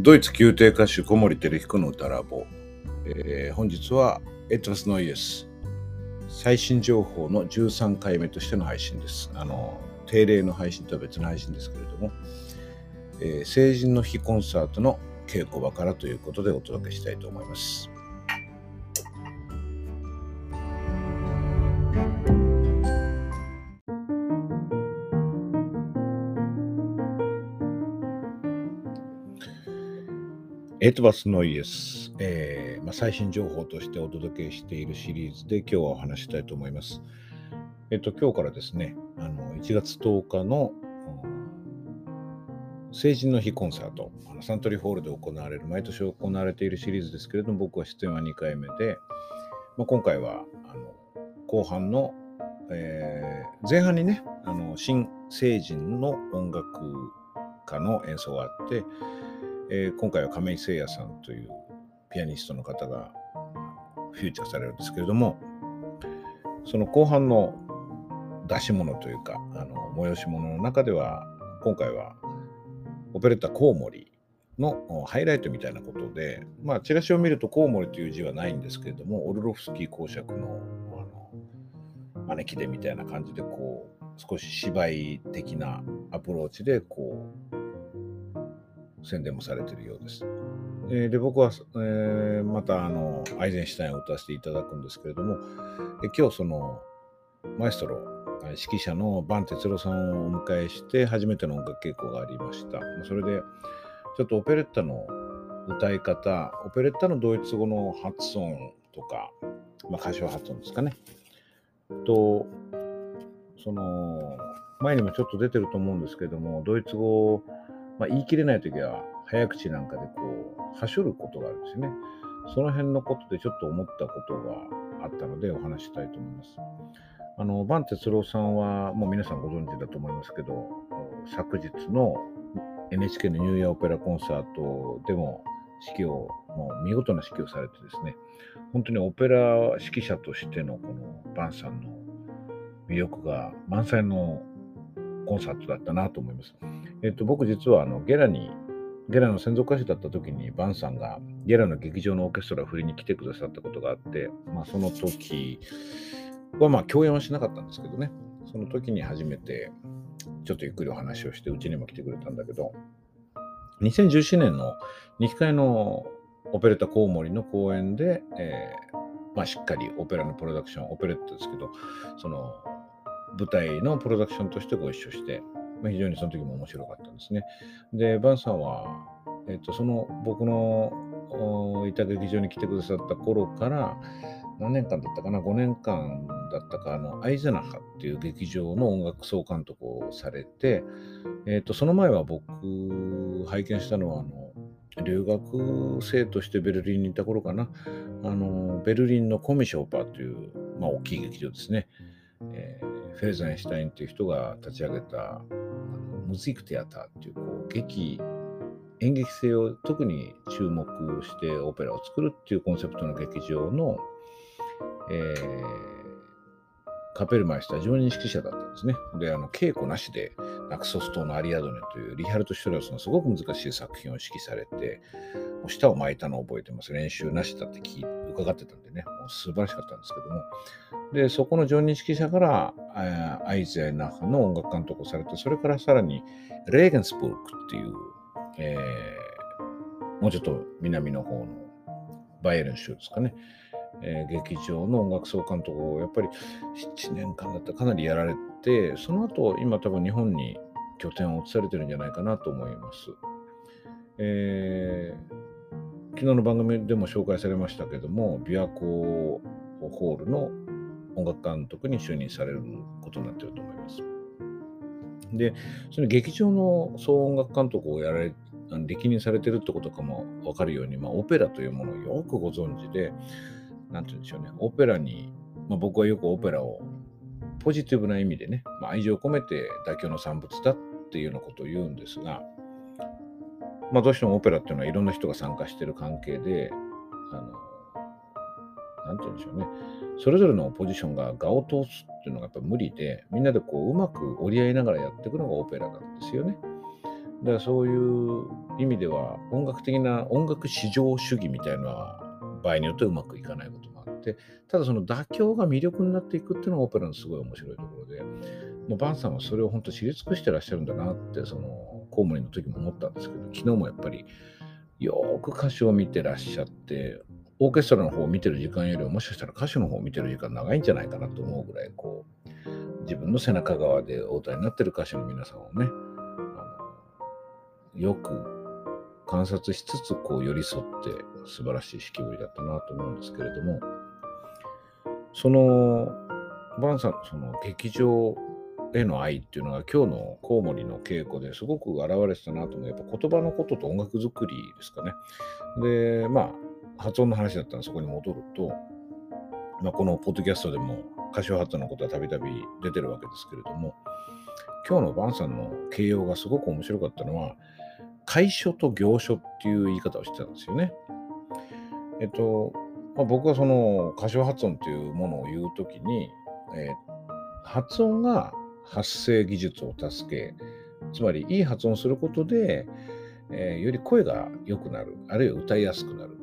ドイツ宮廷歌手小森照彦の歌ラボ、えー、本日はエトラスノイエス。最新情報の13回目としての配信です。あの定例の配信とは別の配信ですけれども、えー、成人の日コンサートの稽古場からということでお届けしたいと思います。トバスノイエス、えーまあ、最新情報としてお届けしているシリーズで今日はお話したいと思います。えっと、今日からですね、あの1月10日の成人の日コンサート、サントリーホールで行われる、毎年行われているシリーズですけれども、僕は出演は2回目で、まあ、今回はあの後半の、えー、前半にね、あの新成人の音楽家の演奏があって、えー、今回は亀井誠也さんというピアニストの方がフューチャーされるんですけれどもその後半の出し物というかあの催し物の中では今回はオペレッタコウモリのハイライトみたいなことで、まあ、チラシを見るとコウモリという字はないんですけれども、オルロフスキー公爵のあの招きでみたいな感じで、こう、少し芝居的なアプローチで、こう、宣伝もされているようです。えー、で僕は、えー、またあのアイゼンシュタインを歌わせていただくんですけれども、え今日そのマエストロ指揮者のバン哲郎さんをお迎えして初めての音楽稽古がありました。それでちょっとオペレッタの歌い方、オペレッタのドイツ語の発音とか、まあ、歌唱発音ですかね。と、その、前にもちょっと出てると思うんですけども、ドイツ語まあ、言い切れないときは早口なんかでこう、はしょることがあるんですよね。その辺のことでちょっと思ったことがあったのでお話したいと思います。あの、バン哲郎さんはもう皆さんご存知だと思いますけど、昨日の NHK のニューイヤーオペラコンサートでも指揮を、もう見事な指揮をされてですね、本当にオペラ指揮者としてのこのバンさんの魅力が満載のコンサートだったなと思います。えっと、僕実はあのゲラに、ゲラの専属歌手だった時にバンさんがゲラの劇場のオーケストラを振りに来てくださったことがあって、まあ、その時はまあ共演はしなかったんですけどね、その時に初めてちょっとゆっくりお話をして、うちにも来てくれたんだけど、2017年の2期会のオペレッタコウモリの公演で、えー、まあ、しっかりオペラのプロダクション、オペレッタですけど、その舞台のプロダクションとしてご一緒して、まあ、非常にその時も面白かったんですね。で、バンさんは、えっと、その僕のいた劇場に来てくださった頃から、何年間だったかな、5年間だったか、あの、アイゼナハっていう劇場の音楽総監督をされて、えっと、その前は僕、拝見したのは、あの、留学生としてベルリンにいた頃かな、あの、ベルリンのコミショーパーという、まあ、大きい劇場ですね。えー、フェルザンシュタインという人が立ち上げたムズイクテアターっていうこう劇演劇性を特に注目してオペラを作るっていうコンセプトの劇場の、えー、カペルマイスター常任指揮者だったんですね。で、あの稽古なしでナクソス島のアリアドネというリハルト・シュトラスのすごく難しい作品を指揮されて、舌を巻いたのを覚えてます。練習なしだって聞い伺ってたんでね、もう素晴らしかったんですけども。で、そこの常任指揮者から、アイゼナハの音楽監督をされて、それからさらにレーゲンスブルクっていう、えー、もうちょっと南の方のバイエルン州ですかね。えー、劇場の音楽総監督をやっぱり7年間だったらかなりやられて、その後、今多分日本に拠点を移されてるんじゃないかなと思います。えー、昨日の番組でも紹介されましたけども、琵琶湖ホールの音楽監督に就任されることになってると思います。で、その劇場の総音楽監督をやられ歴任されてるってことかも分かるように、まあ、オペラというものをよくご存知で、なんて言うんでしょうね、オペラに、まあ、僕はよくオペラをポジティブな意味でね、まあ、愛情を込めて妥協の産物だっていうようなことを言うんですが、まあ、どうしてもオペラっていうのはいろんな人が参加してる関係で、あの、なんて言うんでしょうね、それぞれのポジションが画を通すっていうのがやっぱ無理で、みんなでこううまく折り合いながらやっていくのがオペラなんですよね。だからそういう意味では音楽的な音楽至上主義みたいなのは場合によってうまくいかないこともあってただその妥協が魅力になっていくっていうのがオペラのすごい面白いところでもうバンさんはそれを本当知り尽くしてらっしゃるんだなってそのコウモリの時も思ったんですけど昨日もやっぱりよく歌詞を見てらっしゃってオーケストラの方を見てる時間よりももしかしたら歌手の方を見てる時間長いんじゃないかなと思うぐらいこう自分の背中側で応対になってる歌手の皆さんをねよく観察しつつこう寄り添って素晴らしい式ぶりだったなと思うんですけれどもそのバンさんのその劇場への愛っていうのが今日のコウモリの稽古ですごく現れてたなと思うやっぱ言葉のことと音楽作りですかねでまあ発音の話だったらそこに戻ると、まあ、このポッドキャストでも歌唱発音のことはたびたび出てるわけですけれども今日のバンさんの形容がすごく面白かったのは楷書と行書っていう言い方をしてたんですよね。えっと、まあ、僕はその歌唱発音っていうものを言うときに、えー、発音が発声技術を助け、つまりいい発音することで、えー、より声が良くなる、あるいは歌いやすくなる。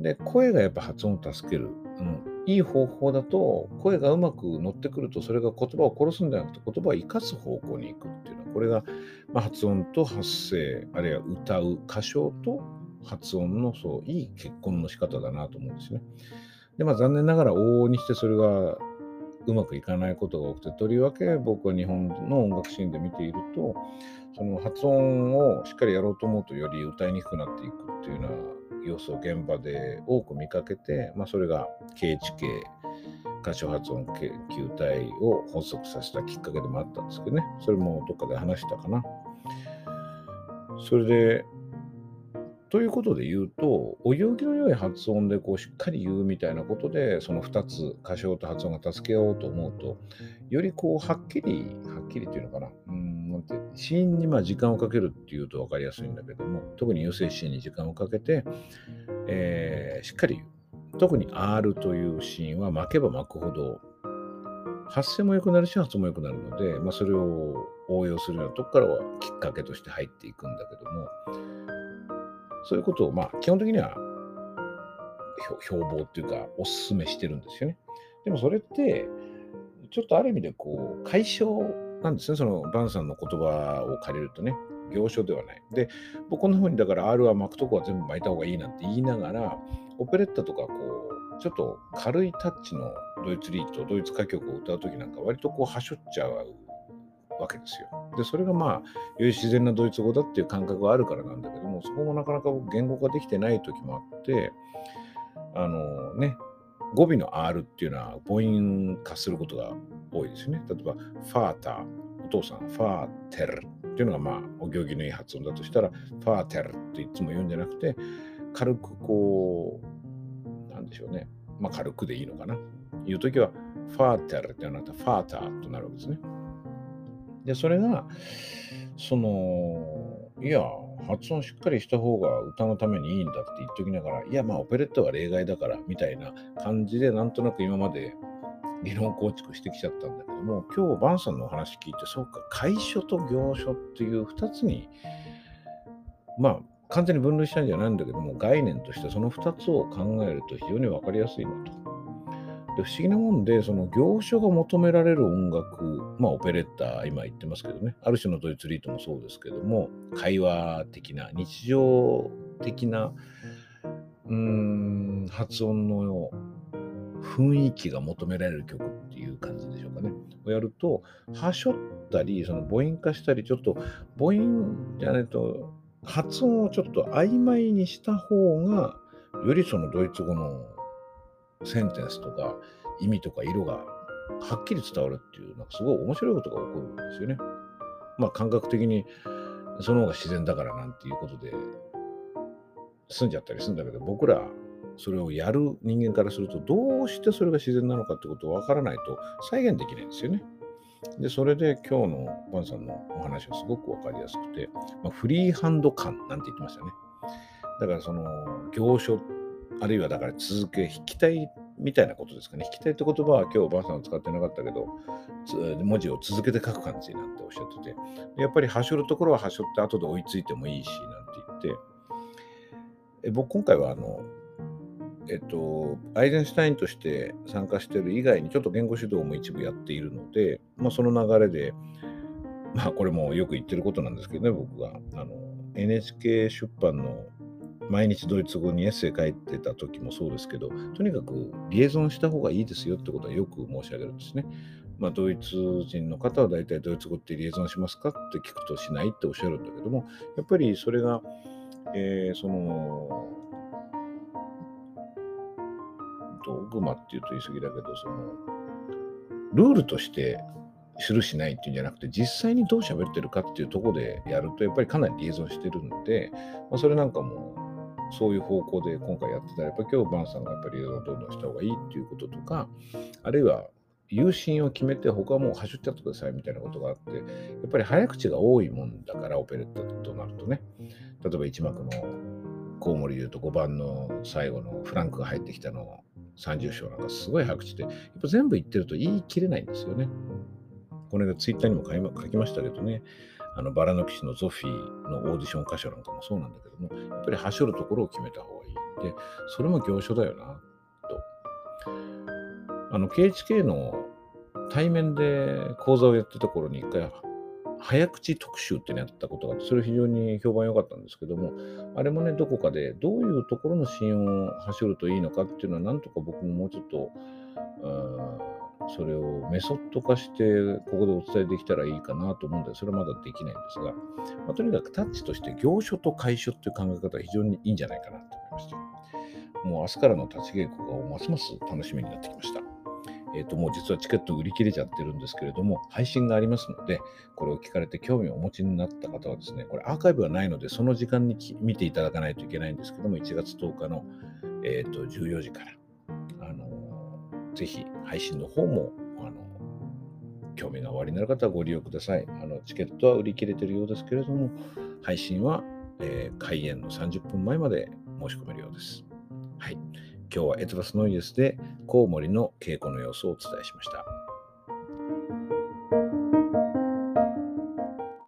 で、声がやっぱ発音を助ける。うん、いい方法だと、声がうまく乗ってくると、それが言葉を殺すんじゃなくて、言葉を生かす方向に行くっていうのは、これが、まあ、発音と発声、あるいは歌う、歌唱と発音のそういい結婚の仕方だなと思うんですね。で、まあ、残念ながら往々にしてそれがうまくいかないことが多くて、とりわけ僕は日本の音楽シーンで見ていると、その発音をしっかりやろうと思うとより歌いにくくなっていくっていうような要素を現場で多く見かけて、まあ、それが KHK 歌唱発音研究隊を発足させたきっかけでもあったんですけどね。それもどっかで話したかな。それでということで言うと、お行儀の良い発音でこうしっかり言うみたいなことで、その2つ、歌唱と発音が助けようと思うと、よりこうはっきり、はっきりというのかな、うん、なんて、死因にまあ時間をかけるっていうと分かりやすいんだけども、特に優勢シーンに時間をかけて、えー、しっかり言う。特に R というシーンは巻けば巻くほど、発声も良くなるし、発音も良くなるので、まあ、それを応用するようなとこからはきっかけとして入っていくんだけども、そういうことを、まあ、基本的には標榜っていうか、おすすめしてるんですよね。でもそれって、ちょっとある意味でこう、解消なんですね。そのバンさんの言葉を借りるとね。行書ではない。で、僕こんな風にだから R は巻くとこは全部巻いた方がいいなんて言いながら、オペレッタとかこう、ちょっと軽いタッチのドイツリート、ドイツ歌曲を歌うときなんか割とこう、はしょっちゃうわけですよ。で、それがまあ、より自然なドイツ語だっていう感覚があるからなんだけども、そこもなかなか言語化できてない時もあって、あのね、語尾の R っていうのは母音化することが多いですよね。例えば、ファーター、お父さん、ファーテルっていうのがまあ、お行儀のいい発音だとしたら、ファーテルっていつも言うんじゃなくて、軽くこう、なんでしょうね。まあ、軽くでいいのかな。言うときは、ファーテルってなった、ファーターとなるわけですね。で、それが、その、いや、発音しっかりした方が歌のためにいいんだって言っときながら、いや、まあ、オペレットは例外だから、みたいな感じで、なんとなく今まで理論構築してきちゃったんだけども、今日、バンさんのお話聞いて、そうか、楷書と行書っていう2つに、まあ、完全に分類したんじゃないんだけども、概念としてその2つを考えると非常に分かりやすいなと。で不思議なもんで、その行書が求められる音楽、まあオペレッター、今言ってますけどね、ある種のドイツリートもそうですけども、会話的な、日常的な、うーん、発音の雰囲気が求められる曲っていう感じでしょうかね。をやると、はしょったり、その母音化したり、ちょっと母音じゃないと、発音をちょっと曖昧にした方が、よりそのドイツ語のセンテンスとか意味とか色がはっきり伝わるっていう、なんかすごい面白いことが起こるんですよね。まあ感覚的にその方が自然だからなんていうことで済んじゃったりするんだけど、僕らそれをやる人間からすると、どうしてそれが自然なのかってことを分からないと再現できないんですよね。で、それで今日のバンさんのお話はすごく分かりやすくて、まあ、フリーハンド感なんて言ってましたね。だからその行書あるいはだから続け、弾きたいみたいなことですかね。引きたいって言葉は今日おばあさんは使ってなかったけど、文字を続けて書く感じなっておっしゃってて、やっぱりはしょるところははしょって後で追いついてもいいし、なんて言って、え僕今回はあの、えっと、アイゼンシュタインとして参加してる以外にちょっと言語指導も一部やっているので、まあ、その流れで、まあこれもよく言ってることなんですけどね、僕が。あの NHK 出版の毎日ドイツ語にエッセイ書いてた時もそうですけど、とにかくリエゾンした方がいいですよってことはよく申し上げるんですね。まあ、ドイツ人の方は大体ドイツ語ってリエゾンしますかって聞くとしないっておっしゃるんだけども、やっぱりそれが、えー、その、ドグマっていうと言い過ぎだけど、その、ルールとしてするしないっていうんじゃなくて、実際にどう喋ってるかっていうところでやると、やっぱりかなりリエゾンしてるんで、まあ、それなんかもそういう方向で今回やってたら、やっぱ今日バンさんがやっぱりどんどんした方がいいっていうこととか、あるいは有心を決めて他はもう走っちゃってくださいみたいなことがあって、やっぱり早口が多いもんだから、オペレットとなるとね、例えば一幕のコウモリで言うと5番の最後のフランクが入ってきたの30章なんかすごい早口で、やっぱ全部言ってると言い切れないんですよね。この間ツイッターにも書きましたけどね、あのバラの騎士のゾフィーのオーディション箇所なんかもそうなんだけども、やっぱり走るところを決めた方がいい。で、それも行書だよな、と。あの、KHK の対面で講座をやってた頃に一回、早口特集ってやったことがあって、それ非常に評判良かったんですけども、あれもね、どこかでどういうところのシーンを走るといいのかっていうのは、なんとか僕ももうちょっとうん、それをメソッド化して、ここでお伝えできたらいいかなと思うんで、それはまだできないんですが、まあ、とにかくタッチとして行書と解書っていう考え方は非常にいいんじゃないかなと思いました。もう明日からの立ち稽古がますます楽しみになってきました。えっ、ー、と、もう実はチケット売り切れちゃってるんですけれども、配信がありますので、これを聞かれて興味をお持ちになった方はですね、これアーカイブはないので、その時間に見ていただかないといけないんですけども、1月10日の、えー、と14時から、あの、ぜひ配信の方も、あの興味がおありになる方はご利用ください。あのチケットは売り切れてるようですけれども、配信は、えー、開演の30分前まで申し込めるようです。はい。今日はエトラスノイエスでコウモリの稽古の様子をお伝えしました。